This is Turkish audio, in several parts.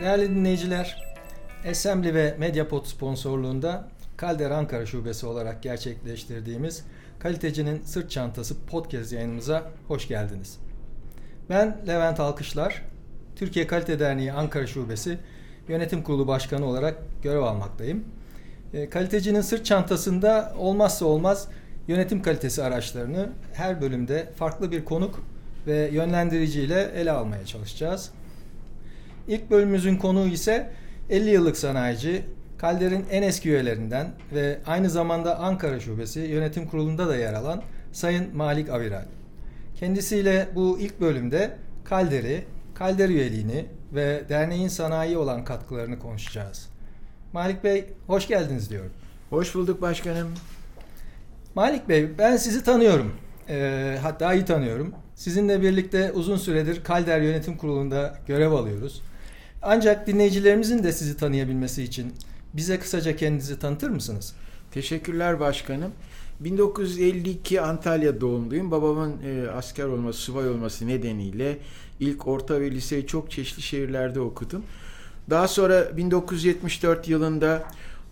Değerli dinleyiciler, Assembly ve Mediapod sponsorluğunda Kalder Ankara Şubesi olarak gerçekleştirdiğimiz Kalitecinin Sırt Çantası podcast yayınımıza hoş geldiniz. Ben Levent Alkışlar, Türkiye Kalite Derneği Ankara Şubesi Yönetim Kurulu Başkanı olarak görev almaktayım. E, kalitecinin sırt çantasında olmazsa olmaz yönetim kalitesi araçlarını her bölümde farklı bir konuk ve yönlendiriciyle ele almaya çalışacağız. İlk bölümümüzün konuğu ise 50 yıllık sanayici, Kalder'in en eski üyelerinden ve aynı zamanda Ankara Şubesi Yönetim Kurulu'nda da yer alan Sayın Malik Aviral. Kendisiyle bu ilk bölümde Kalder'i, Kalder üyeliğini ve derneğin sanayi olan katkılarını konuşacağız. Malik Bey hoş geldiniz diyorum. Hoş bulduk başkanım. Malik Bey ben sizi tanıyorum. E, hatta iyi tanıyorum. Sizinle birlikte uzun süredir Kalder Yönetim Kurulu'nda görev alıyoruz. Ancak dinleyicilerimizin de sizi tanıyabilmesi için bize kısaca kendinizi tanıtır mısınız? Teşekkürler başkanım. 1952 Antalya doğumluyum. Babamın e, asker olması, subay olması nedeniyle ilk orta ve liseyi çok çeşitli şehirlerde okudum. Daha sonra 1974 yılında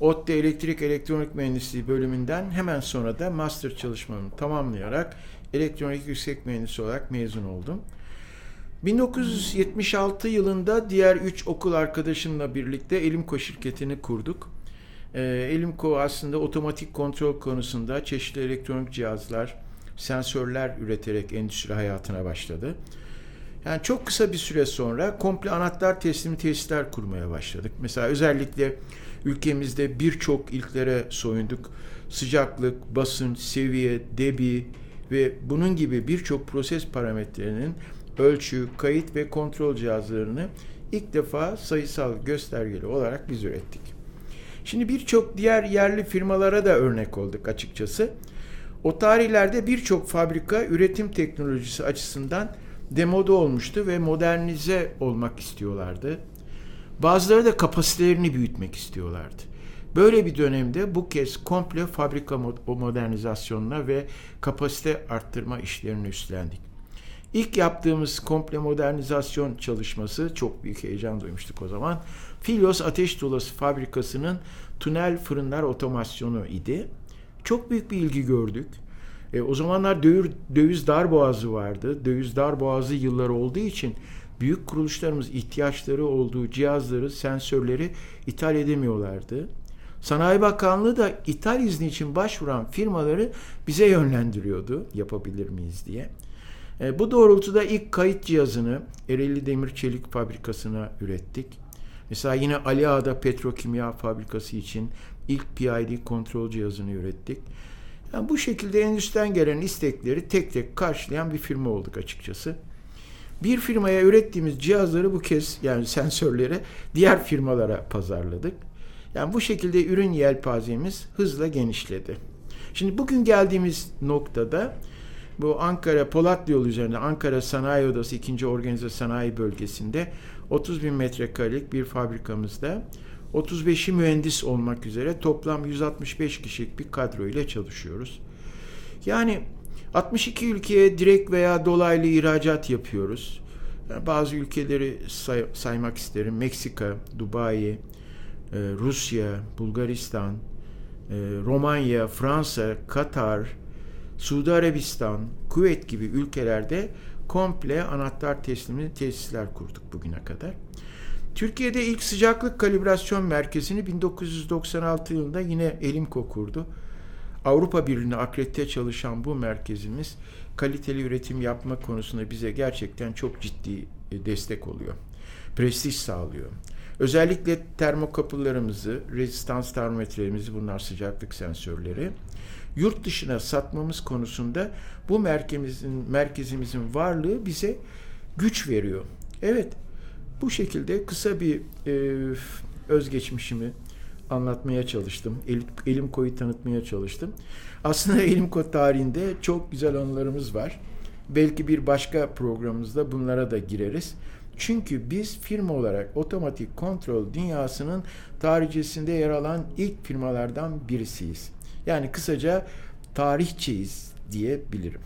ODTÜ Elektrik Elektronik Mühendisliği bölümünden hemen sonra da master çalışmamı tamamlayarak elektronik yüksek mühendisi olarak mezun oldum. 1976 yılında diğer üç okul arkadaşımla birlikte Elimco şirketini kurduk. E, Elimco aslında otomatik kontrol konusunda çeşitli elektronik cihazlar, sensörler üreterek endüstri hayatına başladı. Yani çok kısa bir süre sonra komple anahtar teslimi tesisler kurmaya başladık. Mesela özellikle ülkemizde birçok ilklere soyunduk. Sıcaklık, basınç, seviye, debi ve bunun gibi birçok proses parametrelerinin ölçü, kayıt ve kontrol cihazlarını ilk defa sayısal göstergeli olarak biz ürettik. Şimdi birçok diğer yerli firmalara da örnek olduk açıkçası. O tarihlerde birçok fabrika üretim teknolojisi açısından demoda olmuştu ve modernize olmak istiyorlardı. Bazıları da kapasitelerini büyütmek istiyorlardı. Böyle bir dönemde bu kez komple fabrika modernizasyonuna ve kapasite arttırma işlerini üstlendik. İlk yaptığımız komple modernizasyon çalışması çok büyük heyecan duymuştuk o zaman. Filos Ateş Tuğlası Fabrikası'nın tünel fırınlar otomasyonu idi. Çok büyük bir ilgi gördük. E, o zamanlar dövür, döviz darboğazı vardı. Döviz darboğazı yılları olduğu için büyük kuruluşlarımız ihtiyaçları olduğu cihazları, sensörleri ithal edemiyorlardı. Sanayi Bakanlığı da ithal izni için başvuran firmaları bize yönlendiriyordu yapabilir miyiz diye. E, bu doğrultuda ilk kayıt cihazını Ereğli Demir Çelik Fabrikası'na ürettik. Mesela yine Ali Ağa'da petrokimya fabrikası için ilk PID kontrol cihazını ürettik. Yani bu şekilde endüstriden gelen istekleri tek tek karşılayan bir firma olduk açıkçası. Bir firmaya ürettiğimiz cihazları bu kez yani sensörleri diğer firmalara pazarladık. Yani bu şekilde ürün yelpazemiz hızla genişledi. Şimdi bugün geldiğimiz noktada bu Ankara Polatlı yolu üzerinde Ankara Sanayi Odası 2. Organize Sanayi Bölgesi'nde 30 bin metrekarelik bir fabrikamızda 35'i mühendis olmak üzere toplam 165 kişilik bir kadro ile çalışıyoruz. Yani 62 ülkeye direkt veya dolaylı ihracat yapıyoruz. Yani bazı ülkeleri say- saymak isterim. Meksika, Dubai, e, Rusya, Bulgaristan, e, Romanya, Fransa, Katar, Suudi Arabistan, Kuveyt gibi ülkelerde komple anahtar teslimi tesisler kurduk bugüne kadar. Türkiye'de ilk sıcaklık kalibrasyon merkezini 1996 yılında yine Elimco kurdu. Avrupa Birliği'ne akredite çalışan bu merkezimiz kaliteli üretim yapma konusunda bize gerçekten çok ciddi e, destek oluyor. Prestij sağlıyor. Özellikle termokapılarımızı, rezistans termometrelerimizi bunlar sıcaklık sensörleri yurt dışına satmamız konusunda bu merkezimizin merkezimizin varlığı bize güç veriyor. Evet, bu şekilde kısa bir e, özgeçmişimi anlatmaya çalıştım. El, elim koyu tanıtmaya çalıştım. Aslında Elimko tarihinde çok güzel anılarımız var. Belki bir başka programımızda bunlara da gireriz. Çünkü biz firma olarak otomatik kontrol dünyasının tarihçesinde yer alan ilk firmalardan birisiyiz. Yani kısaca tarihçiyiz diyebilirim.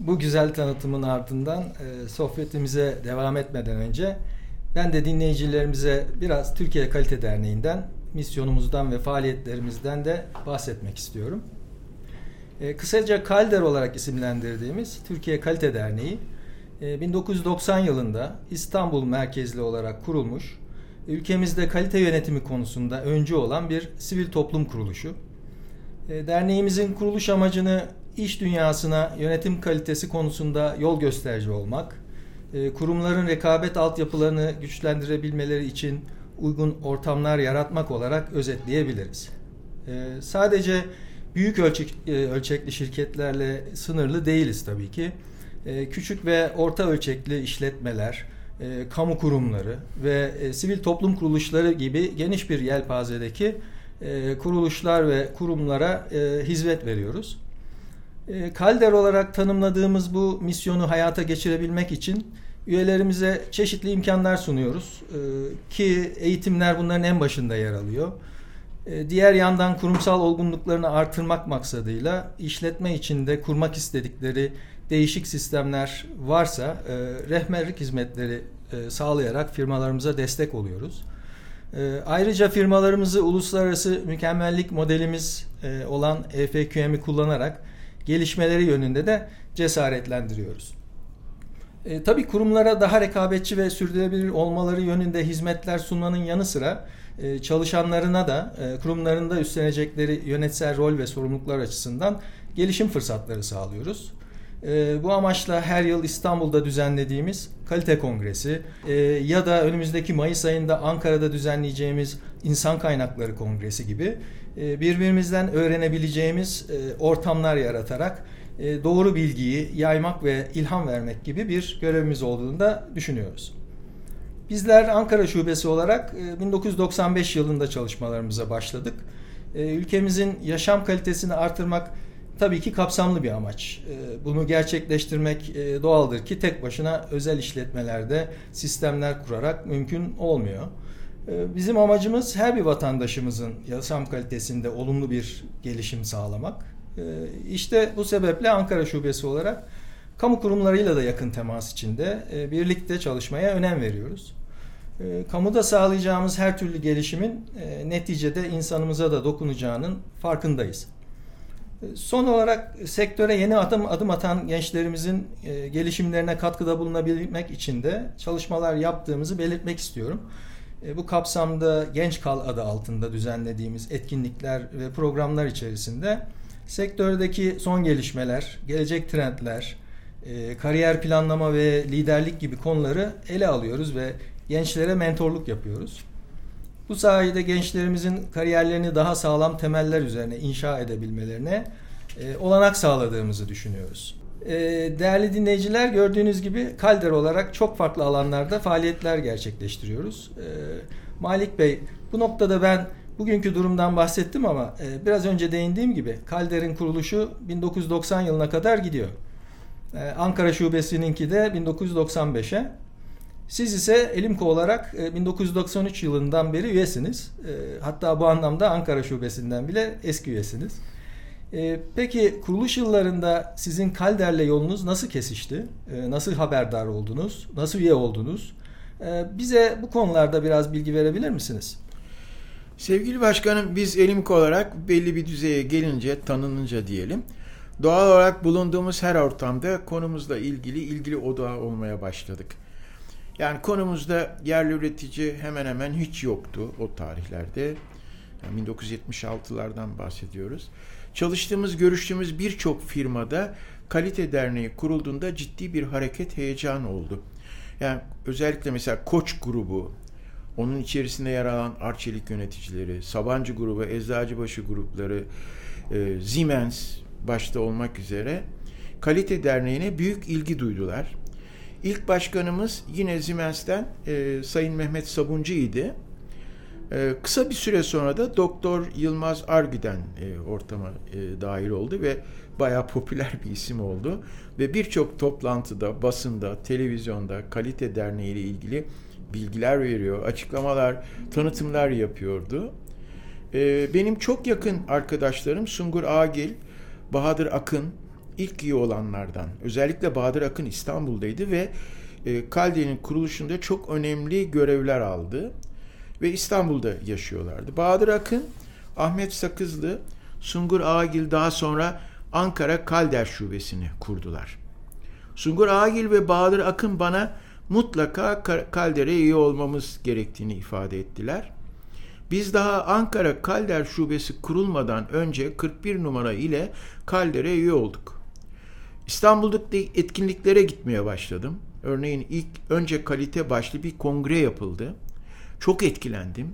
Bu güzel tanıtımın ardından e, sohbetimize devam etmeden önce ben de dinleyicilerimize biraz Türkiye Kalite Derneği'nden, misyonumuzdan ve faaliyetlerimizden de bahsetmek istiyorum. E, kısaca Kalder olarak isimlendirdiğimiz Türkiye Kalite Derneği 1990 e, yılında İstanbul merkezli olarak kurulmuş, ülkemizde kalite yönetimi konusunda öncü olan bir sivil toplum kuruluşu. E, derneğimizin kuruluş amacını iş dünyasına yönetim kalitesi konusunda yol gösterici olmak, e, kurumların rekabet altyapılarını güçlendirebilmeleri için uygun ortamlar yaratmak olarak özetleyebiliriz. Sadece büyük ölçek, ölçekli şirketlerle sınırlı değiliz tabii ki. E, küçük ve orta ölçekli işletmeler, e, kamu kurumları ve e, sivil toplum kuruluşları gibi geniş bir yelpazedeki kuruluşlar ve kurumlara hizmet veriyoruz. Kalder olarak tanımladığımız bu misyonu hayata geçirebilmek için üyelerimize çeşitli imkanlar sunuyoruz ki eğitimler bunların en başında yer alıyor. Diğer yandan kurumsal olgunluklarını artırmak maksadıyla işletme içinde kurmak istedikleri değişik sistemler varsa e, rehberlik hizmetleri e, sağlayarak firmalarımıza destek oluyoruz. E, ayrıca firmalarımızı uluslararası mükemmellik modelimiz e, olan EFQM'i kullanarak gelişmeleri yönünde de cesaretlendiriyoruz. E, tabii kurumlara daha rekabetçi ve sürdürülebilir olmaları yönünde hizmetler sunmanın yanı sıra e, çalışanlarına da e, kurumlarında üstlenecekleri yönetsel rol ve sorumluluklar açısından gelişim fırsatları sağlıyoruz. E, bu amaçla her yıl İstanbul'da düzenlediğimiz Kalite Kongresi e, ya da önümüzdeki Mayıs ayında Ankara'da düzenleyeceğimiz İnsan Kaynakları Kongresi gibi e, birbirimizden öğrenebileceğimiz e, ortamlar yaratarak e, doğru bilgiyi yaymak ve ilham vermek gibi bir görevimiz olduğunu da düşünüyoruz. Bizler Ankara Şubesi olarak 1995 e, yılında çalışmalarımıza başladık. Ülkemizin yaşam kalitesini artırmak tabii ki kapsamlı bir amaç. Ee, bunu gerçekleştirmek e, doğaldır ki tek başına özel işletmelerde sistemler kurarak mümkün olmuyor. Ee, bizim amacımız her bir vatandaşımızın yaşam kalitesinde olumlu bir gelişim sağlamak. Ee, işte bu sebeple Ankara Şubesi olarak kamu kurumlarıyla da yakın temas içinde e, birlikte çalışmaya önem veriyoruz. Kamuda sağlayacağımız her türlü gelişimin e, neticede insanımıza da dokunacağının farkındayız. Son olarak sektöre yeni adım adım atan gençlerimizin e, gelişimlerine katkıda bulunabilmek için de çalışmalar yaptığımızı belirtmek istiyorum. E, bu kapsamda Genç Kal adı altında düzenlediğimiz etkinlikler ve programlar içerisinde sektördeki son gelişmeler, gelecek trendler, e, kariyer planlama ve liderlik gibi konuları ele alıyoruz ve gençlere mentorluk yapıyoruz. Bu sayede gençlerimizin kariyerlerini daha sağlam temeller üzerine inşa edebilmelerine e, olanak sağladığımızı düşünüyoruz. E, değerli dinleyiciler gördüğünüz gibi Kalder olarak çok farklı alanlarda faaliyetler gerçekleştiriyoruz. E, Malik Bey bu noktada ben bugünkü durumdan bahsettim ama e, biraz önce değindiğim gibi Kalder'in kuruluşu 1990 yılına kadar gidiyor. E, Ankara Şubesi'ninki de 1995'e. Siz ise Elimko olarak 1993 e, yılından beri üyesiniz. E, hatta bu anlamda Ankara Şubesi'nden bile eski üyesiniz. E, peki kuruluş yıllarında sizin Kalder'le yolunuz nasıl kesişti? Nasıl haberdar oldunuz? Nasıl üye oldunuz? Bize bu konularda biraz bilgi verebilir misiniz? Sevgili başkanım biz Elimko olarak belli bir düzeye gelince, tanınınca diyelim, doğal olarak bulunduğumuz her ortamda konumuzla ilgili ilgili odağı olmaya başladık. Yani konumuzda yerli üretici hemen hemen hiç yoktu o tarihlerde. Yani 1976'lardan bahsediyoruz. Çalıştığımız, görüştüğümüz birçok firmada kalite derneği kurulduğunda ciddi bir hareket heyecan oldu. Yani özellikle mesela Koç grubu, onun içerisinde yer alan Arçelik yöneticileri, Sabancı grubu, Eczacıbaşı grupları, e, Siemens başta olmak üzere kalite derneğine büyük ilgi duydular. İlk başkanımız yine Siemens'ten e, Sayın Mehmet Sabuncu idi. E, kısa bir süre sonra da Doktor Yılmaz Argüden e, ortama e, dahil oldu ve bayağı popüler bir isim oldu. Ve birçok toplantıda, basında, televizyonda Kalite Derneği ile ilgili bilgiler veriyor, açıklamalar, tanıtımlar yapıyordu. E, benim çok yakın arkadaşlarım Sungur Agil, Bahadır Akın, ilk iyi olanlardan. Özellikle Bahadır Akın İstanbul'daydı ve e, Kalde'nin kuruluşunda çok önemli görevler aldı ve İstanbul'da yaşıyorlardı. Bahadır Akın, Ahmet Sakızlı, Sungur Ağagil daha sonra Ankara Kalder Şubesini kurdular. Sungur Ağagil ve Bahadır Akın bana mutlaka Kalder'e üye olmamız gerektiğini ifade ettiler. Biz daha Ankara Kalder Şubesi kurulmadan önce 41 numara ile Kalder'e üye olduk. İstanbul'daki etkinliklere gitmeye başladım. Örneğin ilk önce kalite başlı bir kongre yapıldı. Çok etkilendim.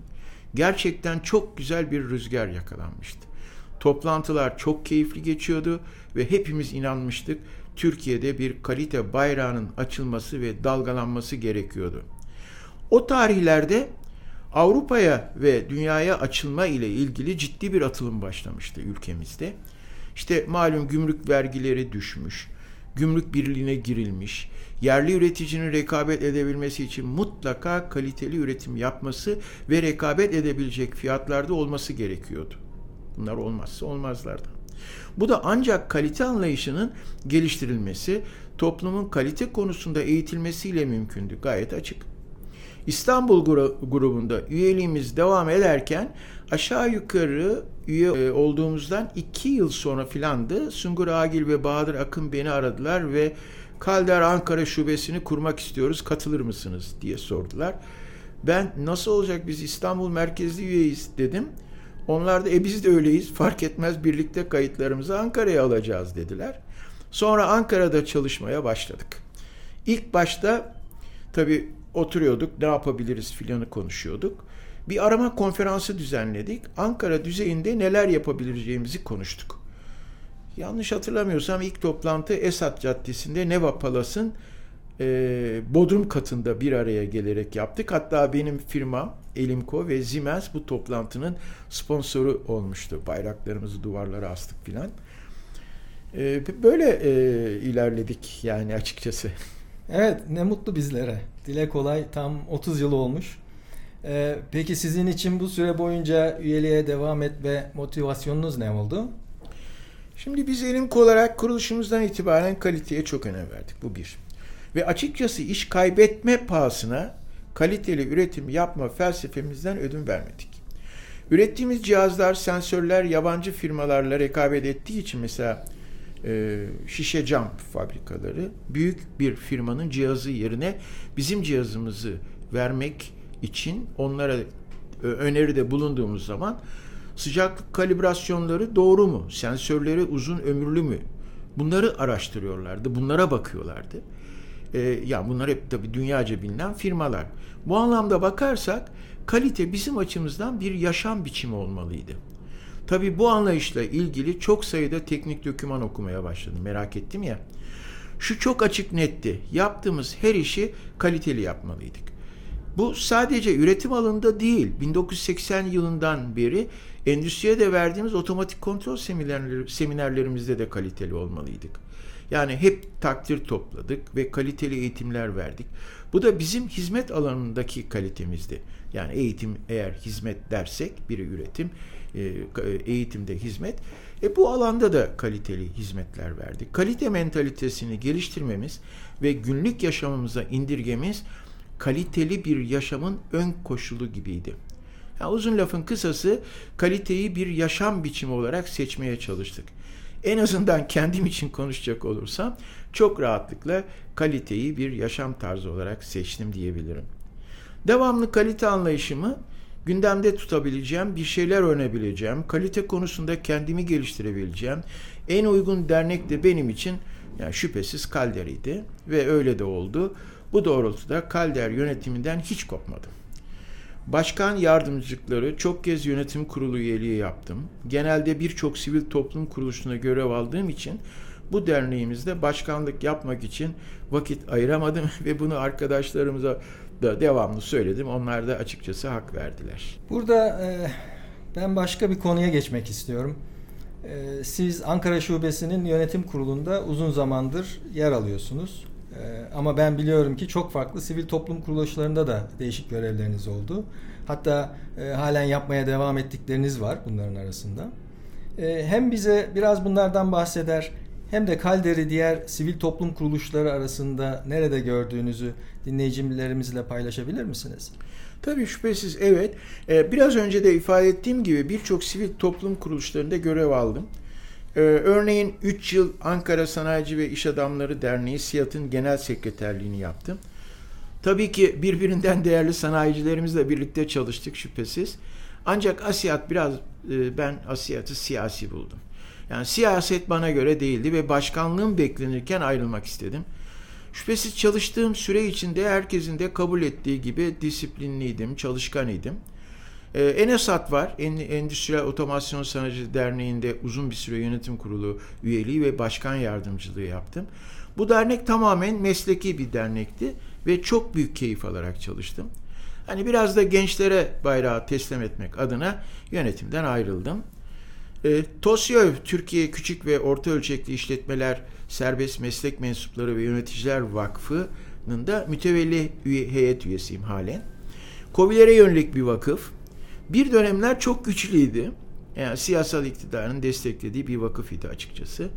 Gerçekten çok güzel bir rüzgar yakalanmıştı. Toplantılar çok keyifli geçiyordu ve hepimiz inanmıştık Türkiye'de bir kalite bayrağının açılması ve dalgalanması gerekiyordu. O tarihlerde Avrupa'ya ve dünyaya açılma ile ilgili ciddi bir atılım başlamıştı ülkemizde. İşte malum gümrük vergileri düşmüş, gümrük birliğine girilmiş, yerli üreticinin rekabet edebilmesi için mutlaka kaliteli üretim yapması ve rekabet edebilecek fiyatlarda olması gerekiyordu. Bunlar olmazsa olmazlardı. Bu da ancak kalite anlayışının geliştirilmesi, toplumun kalite konusunda eğitilmesiyle mümkündü. Gayet açık. İstanbul grubunda üyeliğimiz devam ederken aşağı yukarı üye e, olduğumuzdan iki yıl sonra filandı. Sungur Agil ve Bahadır Akın beni aradılar ve Kalder Ankara şubesini kurmak istiyoruz katılır mısınız diye sordular. Ben nasıl olacak biz İstanbul merkezli üyeyiz dedim. Onlar da e biz de öyleyiz fark etmez birlikte kayıtlarımızı Ankara'ya alacağız dediler. Sonra Ankara'da çalışmaya başladık. İlk başta tabii oturuyorduk ne yapabiliriz filanı konuşuyorduk. Bir arama konferansı düzenledik. Ankara düzeyinde neler yapabileceğimizi konuştuk. Yanlış hatırlamıyorsam ilk toplantı Esat Caddesi'nde Neva Palas'ın e, Bodrum katında bir araya gelerek yaptık. Hatta benim firmam Elimco ve Siemens bu toplantının sponsoru olmuştu. Bayraklarımızı duvarlara astık filan. E, böyle e, ilerledik yani açıkçası. Evet ne mutlu bizlere. Dile kolay tam 30 yıl olmuş. Ee, peki sizin için bu süre boyunca üyeliğe devam etme motivasyonunuz ne oldu? Şimdi biz Elimco olarak kuruluşumuzdan itibaren kaliteye çok önem verdik. Bu bir. Ve açıkçası iş kaybetme pahasına kaliteli üretim yapma felsefemizden ödün vermedik. Ürettiğimiz cihazlar, sensörler yabancı firmalarla rekabet ettiği için mesela e, şişe cam fabrikaları büyük bir firmanın cihazı yerine bizim cihazımızı vermek için onlara e, öneride bulunduğumuz zaman sıcaklık kalibrasyonları doğru mu? Sensörleri uzun ömürlü mü? Bunları araştırıyorlardı, bunlara bakıyorlardı. E, ya bunlar hep tabii dünyaca bilinen firmalar. Bu anlamda bakarsak kalite bizim açımızdan bir yaşam biçimi olmalıydı. Tabii bu anlayışla ilgili çok sayıda teknik doküman okumaya başladım. Merak ettim ya. Şu çok açık netti. Yaptığımız her işi kaliteli yapmalıydık. Bu sadece üretim alanında değil. 1980 yılından beri endüstriye de verdiğimiz otomatik kontrol seminerleri, seminerlerimizde de kaliteli olmalıydık. Yani hep takdir topladık ve kaliteli eğitimler verdik. Bu da bizim hizmet alanındaki kalitemizdi. Yani eğitim eğer hizmet dersek biri üretim, e, eğitimde hizmet. E bu alanda da kaliteli hizmetler verdik. Kalite mentalitesini geliştirmemiz ve günlük yaşamımıza indirgemiz kaliteli bir yaşamın ön koşulu gibiydi. Yani uzun lafın kısası kaliteyi bir yaşam biçimi olarak seçmeye çalıştık. En azından kendim için konuşacak olursam çok rahatlıkla kaliteyi bir yaşam tarzı olarak seçtim diyebilirim. Devamlı kalite anlayışımı gündemde tutabileceğim, bir şeyler öğrenebileceğim, kalite konusunda kendimi geliştirebileceğim en uygun dernek de benim için yani şüphesiz Kalder'iydi ve öyle de oldu. Bu doğrultuda Kalder yönetiminden hiç kopmadım. Başkan yardımcılıkları çok kez yönetim kurulu üyeliği yaptım. Genelde birçok sivil toplum kuruluşuna görev aldığım için bu derneğimizde başkanlık yapmak için vakit ayıramadım ve bunu arkadaşlarımıza da devamlı söyledim. Onlar da açıkçası hak verdiler. Burada e, ben başka bir konuya geçmek istiyorum. E, siz Ankara Şubesi'nin yönetim kurulunda uzun zamandır yer alıyorsunuz. E, ama ben biliyorum ki çok farklı sivil toplum kuruluşlarında da değişik görevleriniz oldu. Hatta e, halen yapmaya devam ettikleriniz var bunların arasında. E, hem bize biraz bunlardan bahseder hem de Kalder'i diğer sivil toplum kuruluşları arasında nerede gördüğünüzü dinleyicilerimizle paylaşabilir misiniz? Tabii şüphesiz evet. Ee, biraz önce de ifade ettiğim gibi birçok sivil toplum kuruluşlarında görev aldım. Ee, örneğin 3 yıl Ankara Sanayici ve İş Adamları Derneği SİAD'ın genel sekreterliğini yaptım. Tabii ki birbirinden değerli sanayicilerimizle birlikte çalıştık şüphesiz. Ancak Asiyat biraz e, ben Asiyat'ı siyasi buldum. Yani siyaset bana göre değildi ve başkanlığım beklenirken ayrılmak istedim. Şüphesiz çalıştığım süre içinde herkesin de kabul ettiği gibi disiplinliydim, çalışkanıydım. Ee, Enesat var. Endüstriyel Otomasyon Sanayici Derneği'nde uzun bir süre yönetim kurulu üyeliği ve başkan yardımcılığı yaptım. Bu dernek tamamen mesleki bir dernekti ve çok büyük keyif alarak çalıştım. Hani biraz da gençlere bayrağı teslim etmek adına yönetimden ayrıldım. E, TOSYÖV, Türkiye Küçük ve Orta Ölçekli İşletmeler Serbest Meslek Mensupları ve Yöneticiler Vakfı'nın da mütevelli üye, heyet üyesiyim halen. COBİ'lere yönelik bir vakıf. Bir dönemler çok güçlüydü. Yani siyasal iktidarın desteklediği bir vakıf idi açıkçası.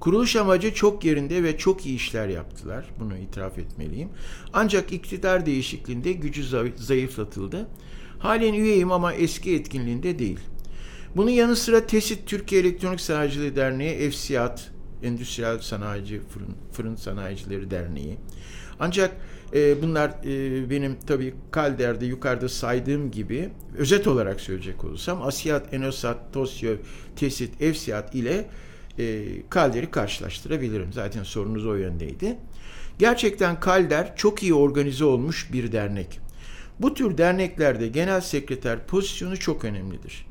Kuruluş amacı çok yerinde ve çok iyi işler yaptılar. Bunu itiraf etmeliyim. Ancak iktidar değişikliğinde gücü zayıflatıldı. Halen üyeyim ama eski etkinliğinde değil. Bunun yanı sıra TESİT Türkiye Elektronik Sanayiciliği Derneği, EFSİAD, Endüstriyel Sanayici Fırın, Fırın Sanayicileri Derneği. Ancak e, bunlar e, benim tabii Kalder'de yukarıda saydığım gibi özet olarak söyleyecek olursam Asiyat, Enosat, Tosyo, Tesit, Efsiyat ile e, Kalder'i karşılaştırabilirim. Zaten sorunuz o yöndeydi. Gerçekten Kalder çok iyi organize olmuş bir dernek. Bu tür derneklerde genel sekreter pozisyonu çok önemlidir.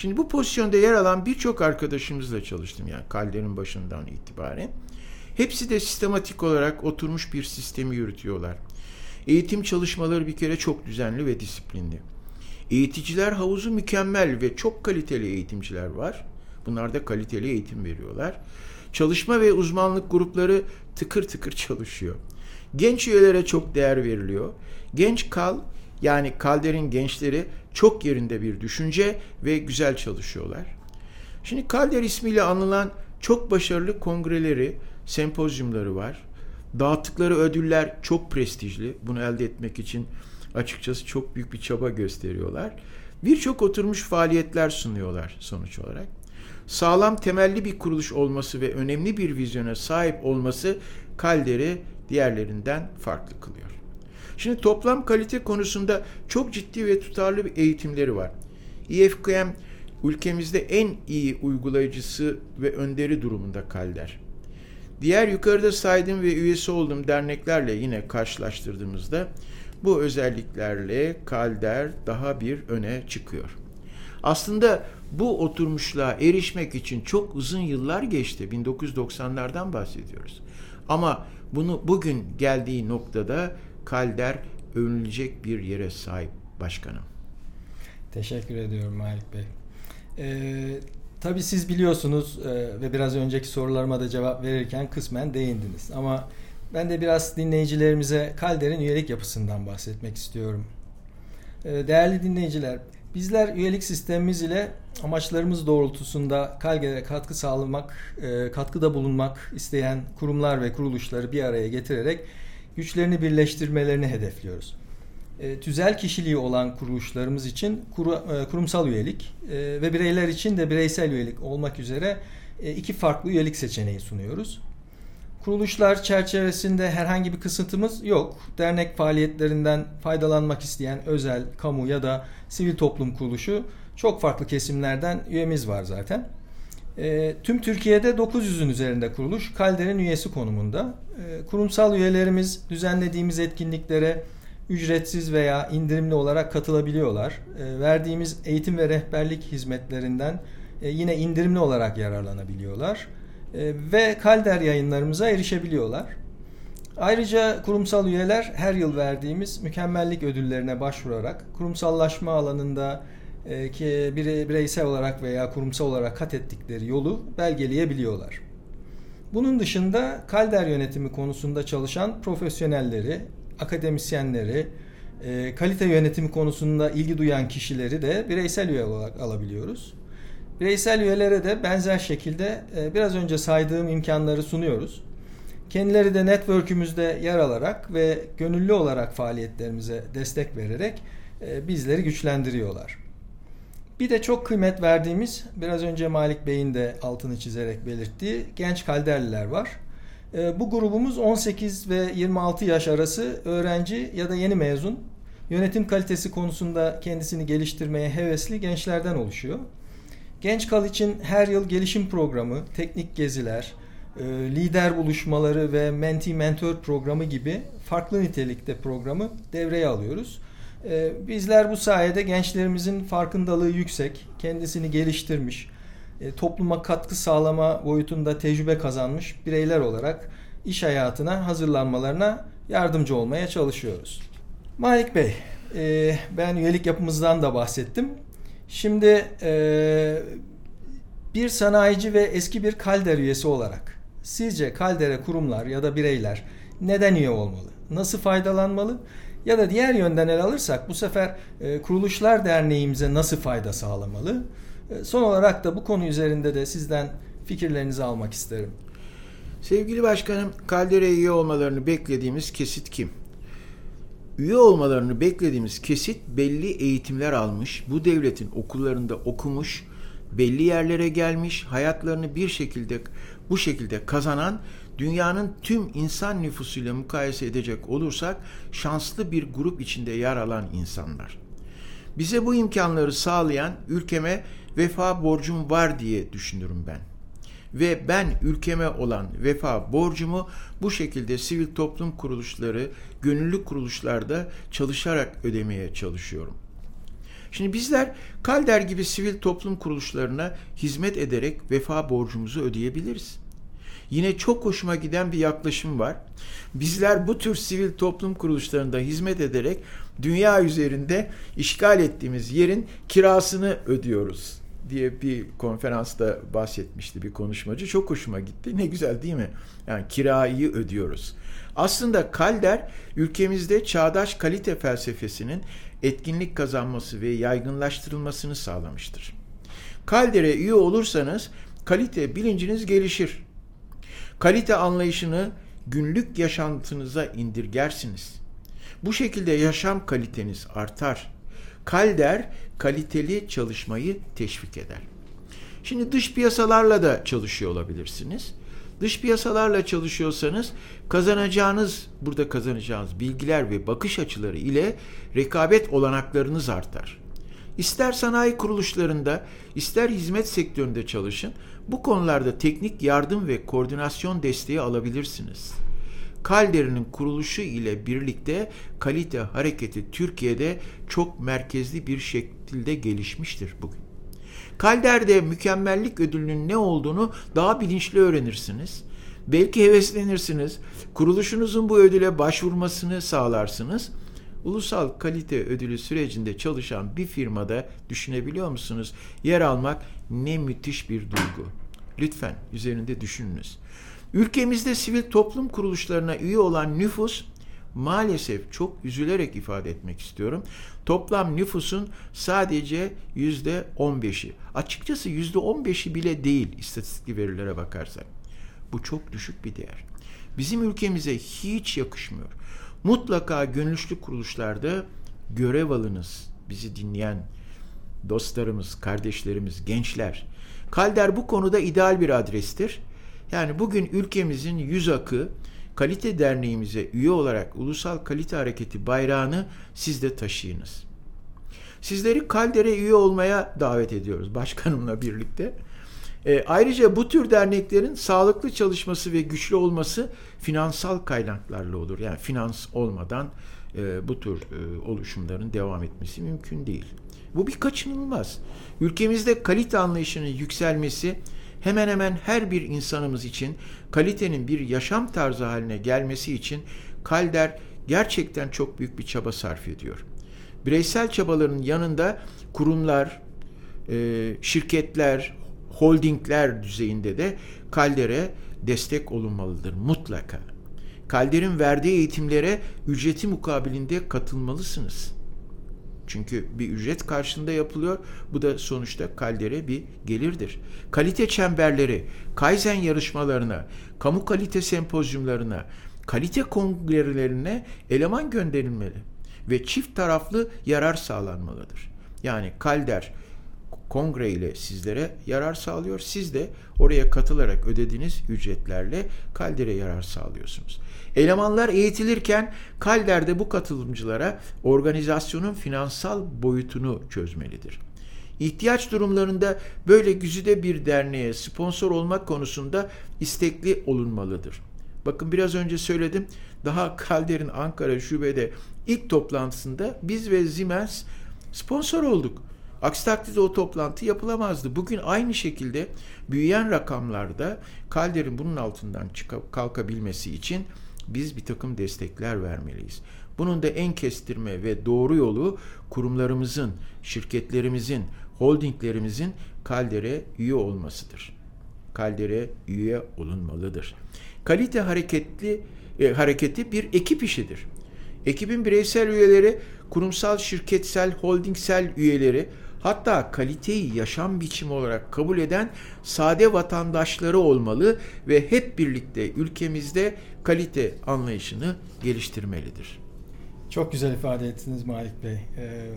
Şimdi bu pozisyonda yer alan birçok arkadaşımızla çalıştım yani Kalder'in başından itibaren. Hepsi de sistematik olarak oturmuş bir sistemi yürütüyorlar. Eğitim çalışmaları bir kere çok düzenli ve disiplinli. Eğiticiler havuzu mükemmel ve çok kaliteli eğitimciler var. Bunlar da kaliteli eğitim veriyorlar. Çalışma ve uzmanlık grupları tıkır tıkır çalışıyor. Genç üyelere çok değer veriliyor. Genç kal yani Kalder'in gençleri çok yerinde bir düşünce ve güzel çalışıyorlar. Şimdi Kalder ismiyle anılan çok başarılı kongreleri, sempozyumları var. Dağıttıkları ödüller çok prestijli. Bunu elde etmek için açıkçası çok büyük bir çaba gösteriyorlar. Birçok oturmuş faaliyetler sunuyorlar sonuç olarak. Sağlam temelli bir kuruluş olması ve önemli bir vizyona sahip olması Kalder'i diğerlerinden farklı kılıyor. Şimdi toplam kalite konusunda çok ciddi ve tutarlı bir eğitimleri var. İFKM ülkemizde en iyi uygulayıcısı ve önderi durumunda Kalder. Diğer yukarıda saydığım ve üyesi olduğum derneklerle yine karşılaştırdığımızda bu özelliklerle Kalder daha bir öne çıkıyor. Aslında bu oturmuşluğa erişmek için çok uzun yıllar geçti. 1990'lardan bahsediyoruz. Ama bunu bugün geldiği noktada Kalder övünülecek bir yere sahip başkanım. Teşekkür ediyorum Malik Bey. Ee, tabii siz biliyorsunuz e, ve biraz önceki sorularıma da cevap verirken kısmen değindiniz. Ama ben de biraz dinleyicilerimize Kalder'in üyelik yapısından bahsetmek istiyorum. Ee, değerli dinleyiciler, bizler üyelik sistemimiz ile amaçlarımız doğrultusunda Kalder'e katkı sağlamak, e, katkıda bulunmak isteyen kurumlar ve kuruluşları bir araya getirerek güçlerini birleştirmelerini hedefliyoruz. E, tüzel kişiliği olan kuruluşlarımız için e, kurumsal üyelik e, ve bireyler için de bireysel üyelik olmak üzere iki farklı üyelik seçeneği sunuyoruz. Kuruluşlar çerçevesinde herhangi bir kısıtımız yok. Dernek faaliyetlerinden faydalanmak isteyen özel, kamu ya da sivil toplum kuruluşu çok farklı kesimlerden üyemiz var zaten. E, tüm Türkiye'de 900'ün üzerinde kuruluş Kalder'in üyesi konumunda. E, kurumsal üyelerimiz düzenlediğimiz etkinliklere ücretsiz veya indirimli olarak katılabiliyorlar. E, verdiğimiz eğitim ve rehberlik hizmetlerinden e, yine indirimli olarak yararlanabiliyorlar. Ve Kalder yayınlarımıza erişebiliyorlar. Ayrıca kurumsal üyeler her yıl verdiğimiz mükemmellik ödüllerine başvurarak kurumsallaşma alanında ki bireysel olarak veya kurumsal olarak kat ettikleri yolu belgeleyebiliyorlar. Bunun dışında kalder yönetimi konusunda çalışan profesyonelleri, akademisyenleri, e, kalite yönetimi konusunda ilgi duyan kişileri de bireysel üye olarak alabiliyoruz. Bireysel üyelere de benzer şekilde e, biraz önce saydığım imkanları sunuyoruz. Kendileri de network'ümüzde yer alarak ve gönüllü olarak faaliyetlerimize destek vererek e, bizleri güçlendiriyorlar. Bir de çok kıymet verdiğimiz, biraz önce Malik Bey'in de altını çizerek belirttiği genç kalderliler var. E, bu grubumuz 18 ve 26 yaş arası öğrenci ya da yeni mezun, yönetim kalitesi konusunda kendisini geliştirmeye hevesli gençlerden oluşuyor. Genç Kal için her yıl gelişim programı, teknik geziler, e, lider buluşmaları ve menti mentor programı gibi farklı nitelikte programı devreye alıyoruz. E, bizler bu sayede gençlerimizin farkındalığı yüksek, kendisini geliştirmiş, e, topluma katkı sağlama boyutunda tecrübe kazanmış bireyler olarak iş hayatına hazırlanmalarına yardımcı olmaya çalışıyoruz. Malik Bey, ben üyelik yapımızdan da bahsettim. Şimdi bir sanayici ve eski bir kalder üyesi olarak Sizce kaldere kurumlar ya da bireyler neden üye olmalı? Nasıl faydalanmalı? Ya da diğer yönden ele alırsak bu sefer e, Kuruluşlar Derneğimize nasıl fayda sağlamalı? E, son olarak da bu konu üzerinde de sizden fikirlerinizi almak isterim. Sevgili başkanım, Kaldere üye olmalarını beklediğimiz kesit kim? Üye olmalarını beklediğimiz kesit belli eğitimler almış, bu devletin okullarında okumuş, belli yerlere gelmiş, hayatlarını bir şekilde bu şekilde kazanan dünyanın tüm insan nüfusuyla mukayese edecek olursak şanslı bir grup içinde yer alan insanlar. Bize bu imkanları sağlayan ülkeme vefa borcum var diye düşünürüm ben. Ve ben ülkeme olan vefa borcumu bu şekilde sivil toplum kuruluşları, gönüllü kuruluşlarda çalışarak ödemeye çalışıyorum. Şimdi bizler Kalder gibi sivil toplum kuruluşlarına hizmet ederek vefa borcumuzu ödeyebiliriz. Yine çok hoşuma giden bir yaklaşım var. Bizler bu tür sivil toplum kuruluşlarında hizmet ederek dünya üzerinde işgal ettiğimiz yerin kirasını ödüyoruz diye bir konferansta bahsetmişti bir konuşmacı. Çok hoşuma gitti. Ne güzel değil mi? Yani kirayı ödüyoruz. Aslında Kalder ülkemizde çağdaş kalite felsefesinin etkinlik kazanması ve yaygınlaştırılmasını sağlamıştır. Kalder'e üye olursanız kalite bilinciniz gelişir. Kalite anlayışını günlük yaşantınıza indirgersiniz. Bu şekilde yaşam kaliteniz artar. Kalder kaliteli çalışmayı teşvik eder. Şimdi dış piyasalarla da çalışıyor olabilirsiniz. Dış piyasalarla çalışıyorsanız kazanacağınız, burada kazanacağınız bilgiler ve bakış açıları ile rekabet olanaklarınız artar. İster sanayi kuruluşlarında, ister hizmet sektöründe çalışın, bu konularda teknik yardım ve koordinasyon desteği alabilirsiniz. Kalder'in kuruluşu ile birlikte kalite hareketi Türkiye'de çok merkezli bir şekilde gelişmiştir bugün. Kalder'de mükemmellik ödülünün ne olduğunu daha bilinçli öğrenirsiniz. Belki heveslenirsiniz. Kuruluşunuzun bu ödüle başvurmasını sağlarsınız. Ulusal kalite ödülü sürecinde çalışan bir firmada düşünebiliyor musunuz? Yer almak ne müthiş bir duygu. Lütfen üzerinde düşününüz. Ülkemizde sivil toplum kuruluşlarına üye olan nüfus maalesef çok üzülerek ifade etmek istiyorum. Toplam nüfusun sadece yüzde on beşi. Açıkçası yüzde on beşi bile değil istatistik verilere bakarsak. Bu çok düşük bir değer. Bizim ülkemize hiç yakışmıyor. Mutlaka gönüllü kuruluşlarda görev alınız. Bizi dinleyen dostlarımız, kardeşlerimiz, gençler. Kalder bu konuda ideal bir adrestir. Yani bugün ülkemizin yüz akı Kalite Derneğimize üye olarak Ulusal Kalite Hareketi bayrağını siz de taşıyınız. Sizleri Kalder'e üye olmaya davet ediyoruz başkanımla birlikte. E, ayrıca bu tür derneklerin sağlıklı çalışması ve güçlü olması finansal kaynaklarla olur. Yani finans olmadan e, bu tür e, oluşumların devam etmesi mümkün değil. Bu bir kaçınılmaz. Ülkemizde kalite anlayışının yükselmesi hemen hemen her bir insanımız için kalitenin bir yaşam tarzı haline gelmesi için Kalder gerçekten çok büyük bir çaba sarf ediyor. Bireysel çabaların yanında kurumlar, e, şirketler, holdingler düzeyinde de Kalder'e destek olunmalıdır mutlaka. Kalder'in verdiği eğitimlere ücreti mukabilinde katılmalısınız. Çünkü bir ücret karşılığında yapılıyor. Bu da sonuçta kaldere bir gelirdir. Kalite çemberleri, Kaizen yarışmalarına, kamu kalite sempozyumlarına, kalite kongrelerine eleman gönderilmeli ve çift taraflı yarar sağlanmalıdır. Yani Kalder kongre ile sizlere yarar sağlıyor. Siz de oraya katılarak ödediğiniz ücretlerle Kalder'e yarar sağlıyorsunuz. Elemanlar eğitilirken Kalder de bu katılımcılara organizasyonun finansal boyutunu çözmelidir. İhtiyaç durumlarında böyle güzide bir derneğe sponsor olmak konusunda istekli olunmalıdır. Bakın biraz önce söyledim. Daha Kalder'in Ankara şubede ilk toplantısında biz ve Siemens sponsor olduk. Aksi takdirde o toplantı yapılamazdı. Bugün aynı şekilde büyüyen rakamlarda Kalder'in bunun altından çıkıp kalkabilmesi için biz bir takım destekler vermeliyiz. Bunun da en kestirme ve doğru yolu kurumlarımızın, şirketlerimizin, holdinglerimizin Kalder'e üye olmasıdır. Kalder'e üye olunmalıdır. Kalite hareketli e, hareketi bir ekip işidir. Ekibin bireysel üyeleri, kurumsal, şirketsel, holdingsel üyeleri, hatta kaliteyi yaşam biçimi olarak kabul eden sade vatandaşları olmalı ve hep birlikte ülkemizde kalite anlayışını geliştirmelidir. Çok güzel ifade ettiniz Malik Bey. Ee,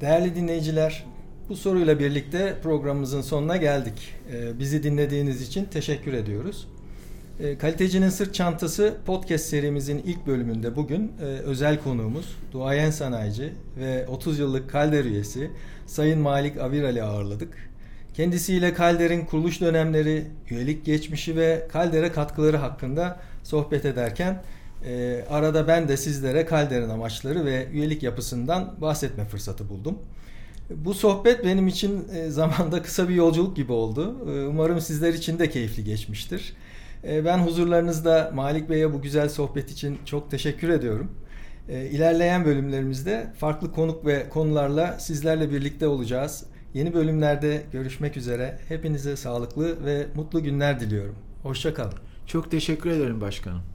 değerli dinleyiciler, bu soruyla birlikte programımızın sonuna geldik. Ee, bizi dinlediğiniz için teşekkür ediyoruz. Ee, Kalitecinin Sırt Çantası podcast serimizin ilk bölümünde bugün e, özel konuğumuz, duayen sanayici ve 30 yıllık Kalder üyesi Sayın Malik Aviral'i ağırladık. Kendisiyle Kalder'in kuruluş dönemleri, üyelik geçmişi ve Kalder'e katkıları hakkında sohbet ederken e, arada ben de sizlere Kalder'in amaçları ve üyelik yapısından bahsetme fırsatı buldum. Bu sohbet benim için e, zamanda kısa bir yolculuk gibi oldu. E, umarım sizler için de keyifli geçmiştir. E, ben huzurlarınızda Malik Bey'e bu güzel sohbet için çok teşekkür ediyorum. E, ilerleyen bölümlerimizde farklı konuk ve konularla sizlerle birlikte olacağız. Yeni bölümlerde görüşmek üzere. Hepinize sağlıklı ve mutlu günler diliyorum. Hoşçakalın. Çok teşekkür ederim başkanım.